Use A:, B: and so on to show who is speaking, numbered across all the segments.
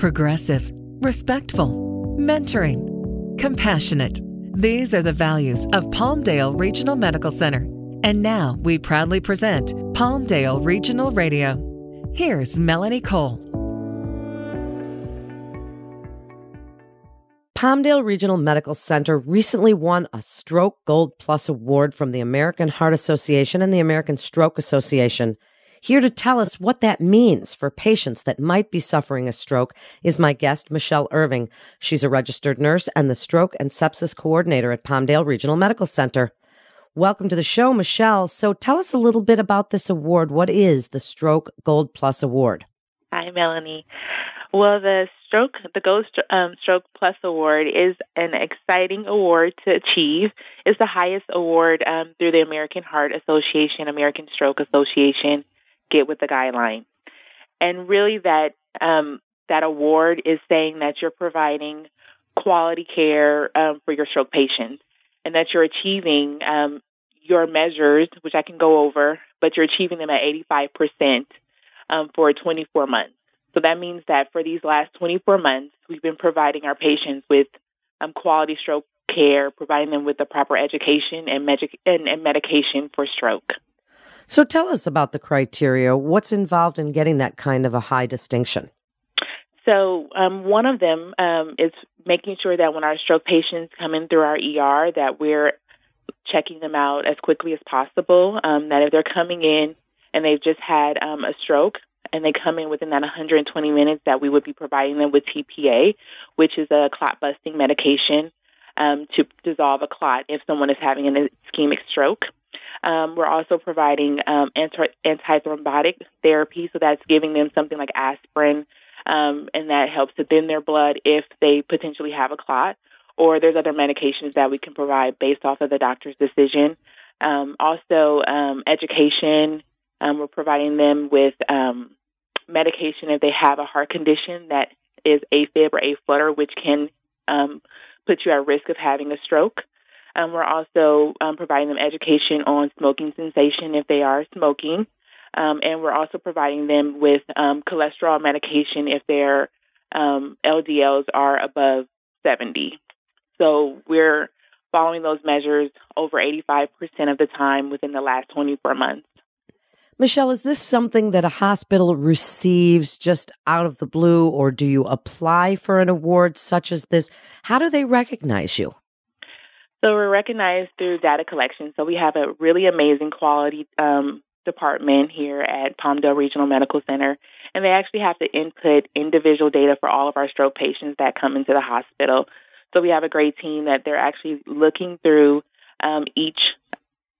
A: progressive, respectful, mentoring, compassionate. These are the values of Palmdale Regional Medical Center. And now we proudly present Palmdale Regional Radio. Here's Melanie Cole.
B: Palmdale Regional Medical Center recently won a Stroke Gold Plus Award from the American Heart Association and the American Stroke Association. Here to tell us what that means for patients that might be suffering a stroke is my guest, Michelle Irving. She's a registered nurse and the stroke and sepsis coordinator at Palmdale Regional Medical Center. Welcome to the show, Michelle. So tell us a little bit about this award. What is the Stroke Gold Plus Award?
C: Hi, Melanie. Well, the Stroke, the Gold um, Stroke Plus Award is an exciting award to achieve. It's the highest award um, through the American Heart Association, American Stroke Association, get with the guideline. And really, that um, that award is saying that you're providing quality care um, for your stroke patients, and that you're achieving um, your measures, which I can go over, but you're achieving them at 85% um, for 24 months. So that means that for these last 24 months, we've been providing our patients with um, quality stroke care, providing them with the proper education and, medic- and, and medication for stroke.
B: So tell us about the criteria. What's involved in getting that kind of a high distinction?
C: So um, one of them um, is making sure that when our stroke patients come in through our ER, that we're checking them out as quickly as possible. Um, that if they're coming in and they've just had um, a stroke and they come in within that 120 minutes, that we would be providing them with TPA, which is a clot busting medication um, to dissolve a clot if someone is having an ischemic stroke. Um, we're also providing um, anti- antithrombotic therapy, so that's giving them something like aspirin, um, and that helps to thin their blood if they potentially have a clot. Or there's other medications that we can provide based off of the doctor's decision. Um, also, um, education. Um, we're providing them with medication if they have a heart condition that is AFib or A flutter, which can put you at risk of having a stroke. Um, we're also um, providing them education on smoking cessation if they are smoking. Um, and we're also providing them with um, cholesterol medication if their um, LDLs are above 70. So we're following those measures over 85% of the time within the last 24 months.
B: Michelle, is this something that a hospital receives just out of the blue, or do you apply for an award such as this? How do they recognize you?
C: So we're recognized through data collection. So we have a really amazing quality um, department here at Palmdale Regional Medical Center, and they actually have to input individual data for all of our stroke patients that come into the hospital. So we have a great team that they're actually looking through um, each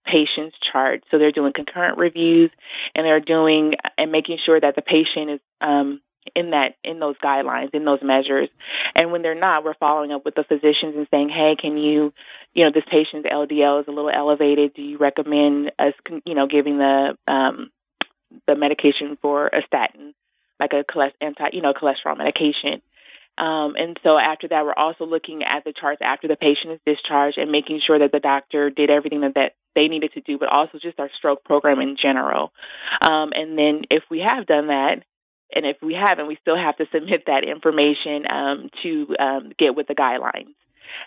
C: patient's chart. So they're doing concurrent reviews, and they're doing and making sure that the patient is um, in that in those guidelines in those measures. And when they're not we're following up with the physicians and saying hey can you you know this patient's ldl is a little elevated. Do you recommend us you know giving the um the medication for a statin like a cholesterol anti you know cholesterol medication? Um, and so after that, we're also looking at the charts after the patient is discharged and making sure that the doctor did everything that, that they needed to do, but also just our stroke program in general. Um, and then if we have done that, and if we haven't, we still have to submit that information um, to um, get with the guidelines.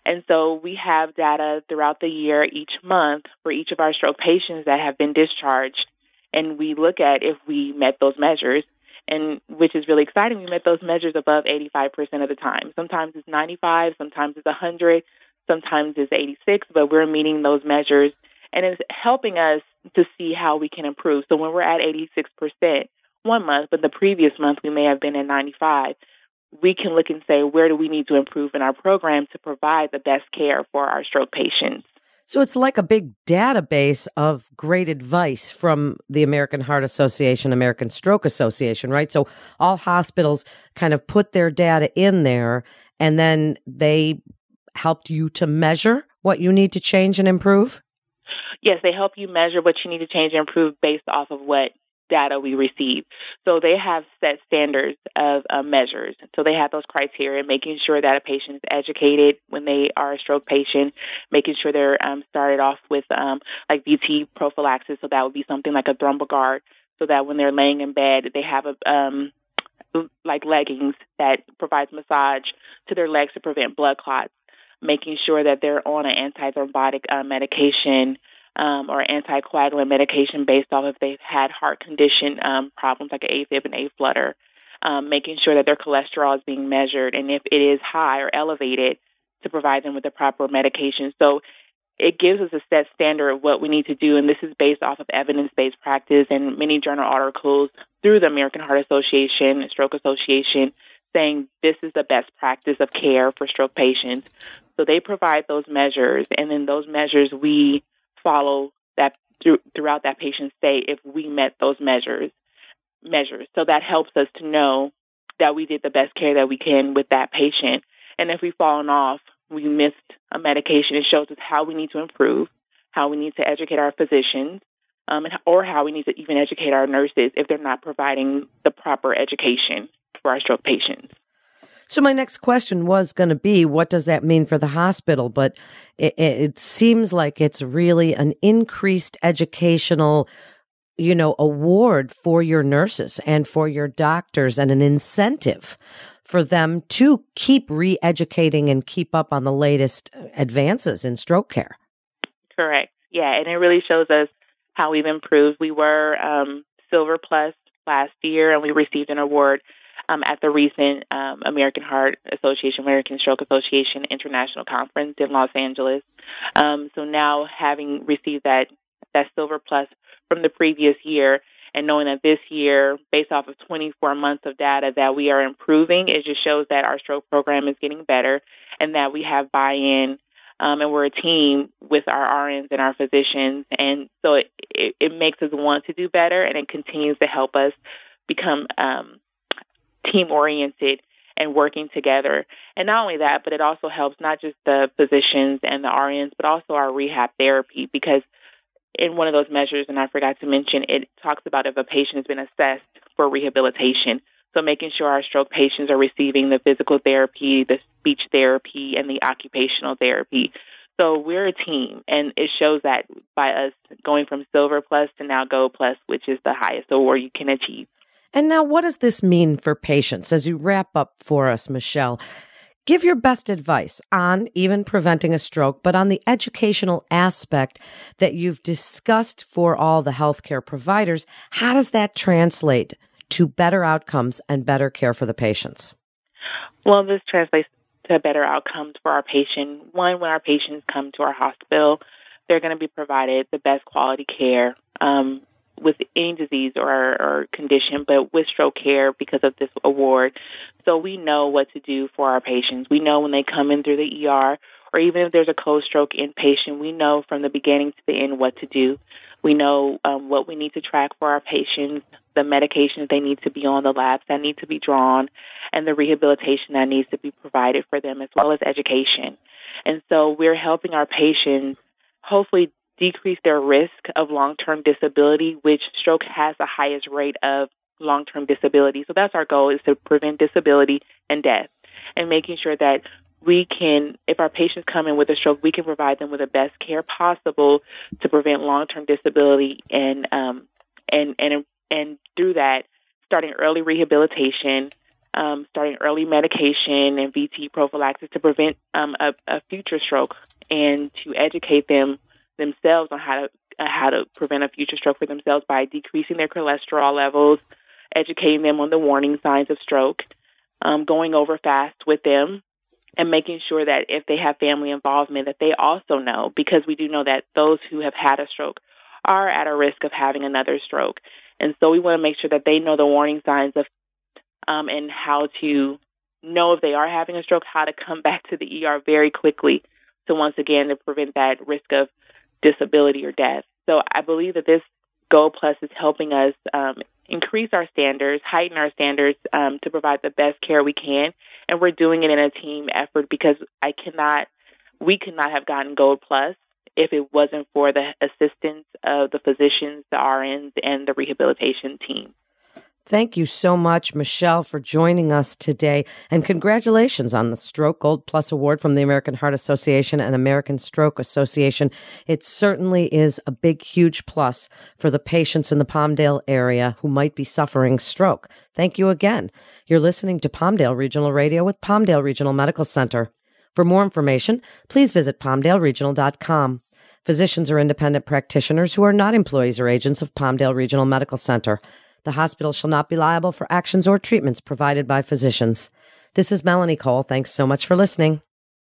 C: And so we have data throughout the year, each month, for each of our stroke patients that have been discharged. And we look at if we met those measures, and which is really exciting. We met those measures above 85% of the time. Sometimes it's 95, sometimes it's 100, sometimes it's 86, but we're meeting those measures. And it's helping us to see how we can improve. So when we're at 86%, one month, but the previous month we may have been at 95, we can look and say, where do we need to improve in our program to provide the best care for our stroke patients?
B: So it's like a big database of great advice from the American Heart Association, American Stroke Association, right? So all hospitals kind of put their data in there and then they helped you to measure what you need to change and improve?
C: Yes, they help you measure what you need to change and improve based off of what data we receive. So they have set standards of uh, measures. So they have those criteria, making sure that a patient is educated when they are a stroke patient, making sure they're um, started off with um, like VT prophylaxis. So that would be something like a ThromboGuard, so that when they're laying in bed, they have a um, like leggings that provides massage to their legs to prevent blood clots, making sure that they're on an antithrombotic uh, medication um, or anticoagulant medication based off if they've had heart condition um, problems like AFib and A-flutter, um, making sure that their cholesterol is being measured, and if it is high or elevated, to provide them with the proper medication. So it gives us a set standard of what we need to do, and this is based off of evidence-based practice and many journal articles through the American Heart Association, Stroke Association, saying this is the best practice of care for stroke patients. So they provide those measures, and then those measures we follow that through, throughout that patient's stay if we met those measures. Measures. So that helps us to know that we did the best care that we can with that patient. And if we've fallen off, we missed a medication, it shows us how we need to improve, how we need to educate our physicians, um, or how we need to even educate our nurses if they're not providing the proper education for our stroke patients.
B: So my next question was going to be, what does that mean for the hospital? But it, it seems like it's really an increased educational, you know, award for your nurses and for your doctors and an incentive for them to keep re-educating and keep up on the latest advances in stroke care.
C: Correct. Yeah, and it really shows us how we've improved. We were um, Silver Plus last year, and we received an award um, at the recent um, American Heart Association, American Stroke Association International Conference in Los Angeles. Um, so now, having received that that Silver Plus from the previous year, and knowing that this year, based off of 24 months of data, that we are improving, it just shows that our stroke program is getting better and that we have buy-in um, and we're a team with our RNs and our physicians. And so it, it, it, makes us want to do better and it continues to help us become um, team oriented and working together. And not only that, but it also helps not just the physicians and the RNs, but also our rehab therapy because in one of those measures, and I forgot to mention, it talks about if a patient has been assessed for rehabilitation. So making sure our stroke patients are receiving the physical therapy, the speech therapy, and the occupational therapy. So we're a team, and it shows that by us going from Silver Plus to now Gold Plus, which is the highest award you can achieve.
B: And now, what does this mean for patients as you wrap up for us, Michelle? Give your best advice on even preventing a stroke, but on the educational aspect that you've discussed for all the healthcare providers. How does that translate to better outcomes and better care for the patients?
C: Well, this translates to better outcomes for our patient. One, when our patients come to our hospital, they're going to be provided the best quality care. Um, with any disease or, or condition, but with stroke care because of this award. So we know what to do for our patients. We know when they come in through the ER, or even if there's a code stroke inpatient, we know from the beginning to the end what to do. We know um, what we need to track for our patients, the medications they need to be on, the labs that need to be drawn, and the rehabilitation that needs to be provided for them, as well as education. And so we're helping our patients hopefully decrease their risk of long term disability, which stroke has the highest rate of long term disability. So that's our goal is to prevent disability and death and making sure that we can, if our patients come in with a stroke, we can provide them with the best care possible to prevent long term disability and um, and and and through that, starting early rehabilitation, um, starting early medication and VT prophylaxis to prevent um, a, a future stroke and to educate them themselves on how to uh, how to prevent a future stroke for themselves by decreasing their cholesterol levels, educating them on the warning signs of stroke, um, going over fast with them, and making sure that if they have family involvement, that they also know because we do know that those who have had a stroke are at a risk of having another stroke, and so we want to make sure that they know the warning signs of um, and how to know if they are having a stroke, how to come back to the ER very quickly. So once again, to prevent that risk of disability or death. So I believe that this Gold Plus is helping us um, increase our standards, heighten our standards um, to provide the best care we can. And we're doing it in a team effort because I cannot, we could not have gotten Gold Plus if it wasn't for the assistance of the physicians, the RNs, and the rehabilitation team.
B: Thank you so much, Michelle, for joining us today. And congratulations on the Stroke Gold Plus Award from the American Heart Association and American Stroke Association. It certainly is a big, huge plus for the patients in the Palmdale area who might be suffering stroke. Thank you again. You're listening to Palmdale Regional Radio with Palmdale Regional Medical Center. For more information, please visit palmdaleregional.com. Physicians are independent practitioners who are not employees or agents of Palmdale Regional Medical Center. The hospital shall not be liable for actions or treatments provided by physicians. This is Melanie Cole. Thanks so much for listening.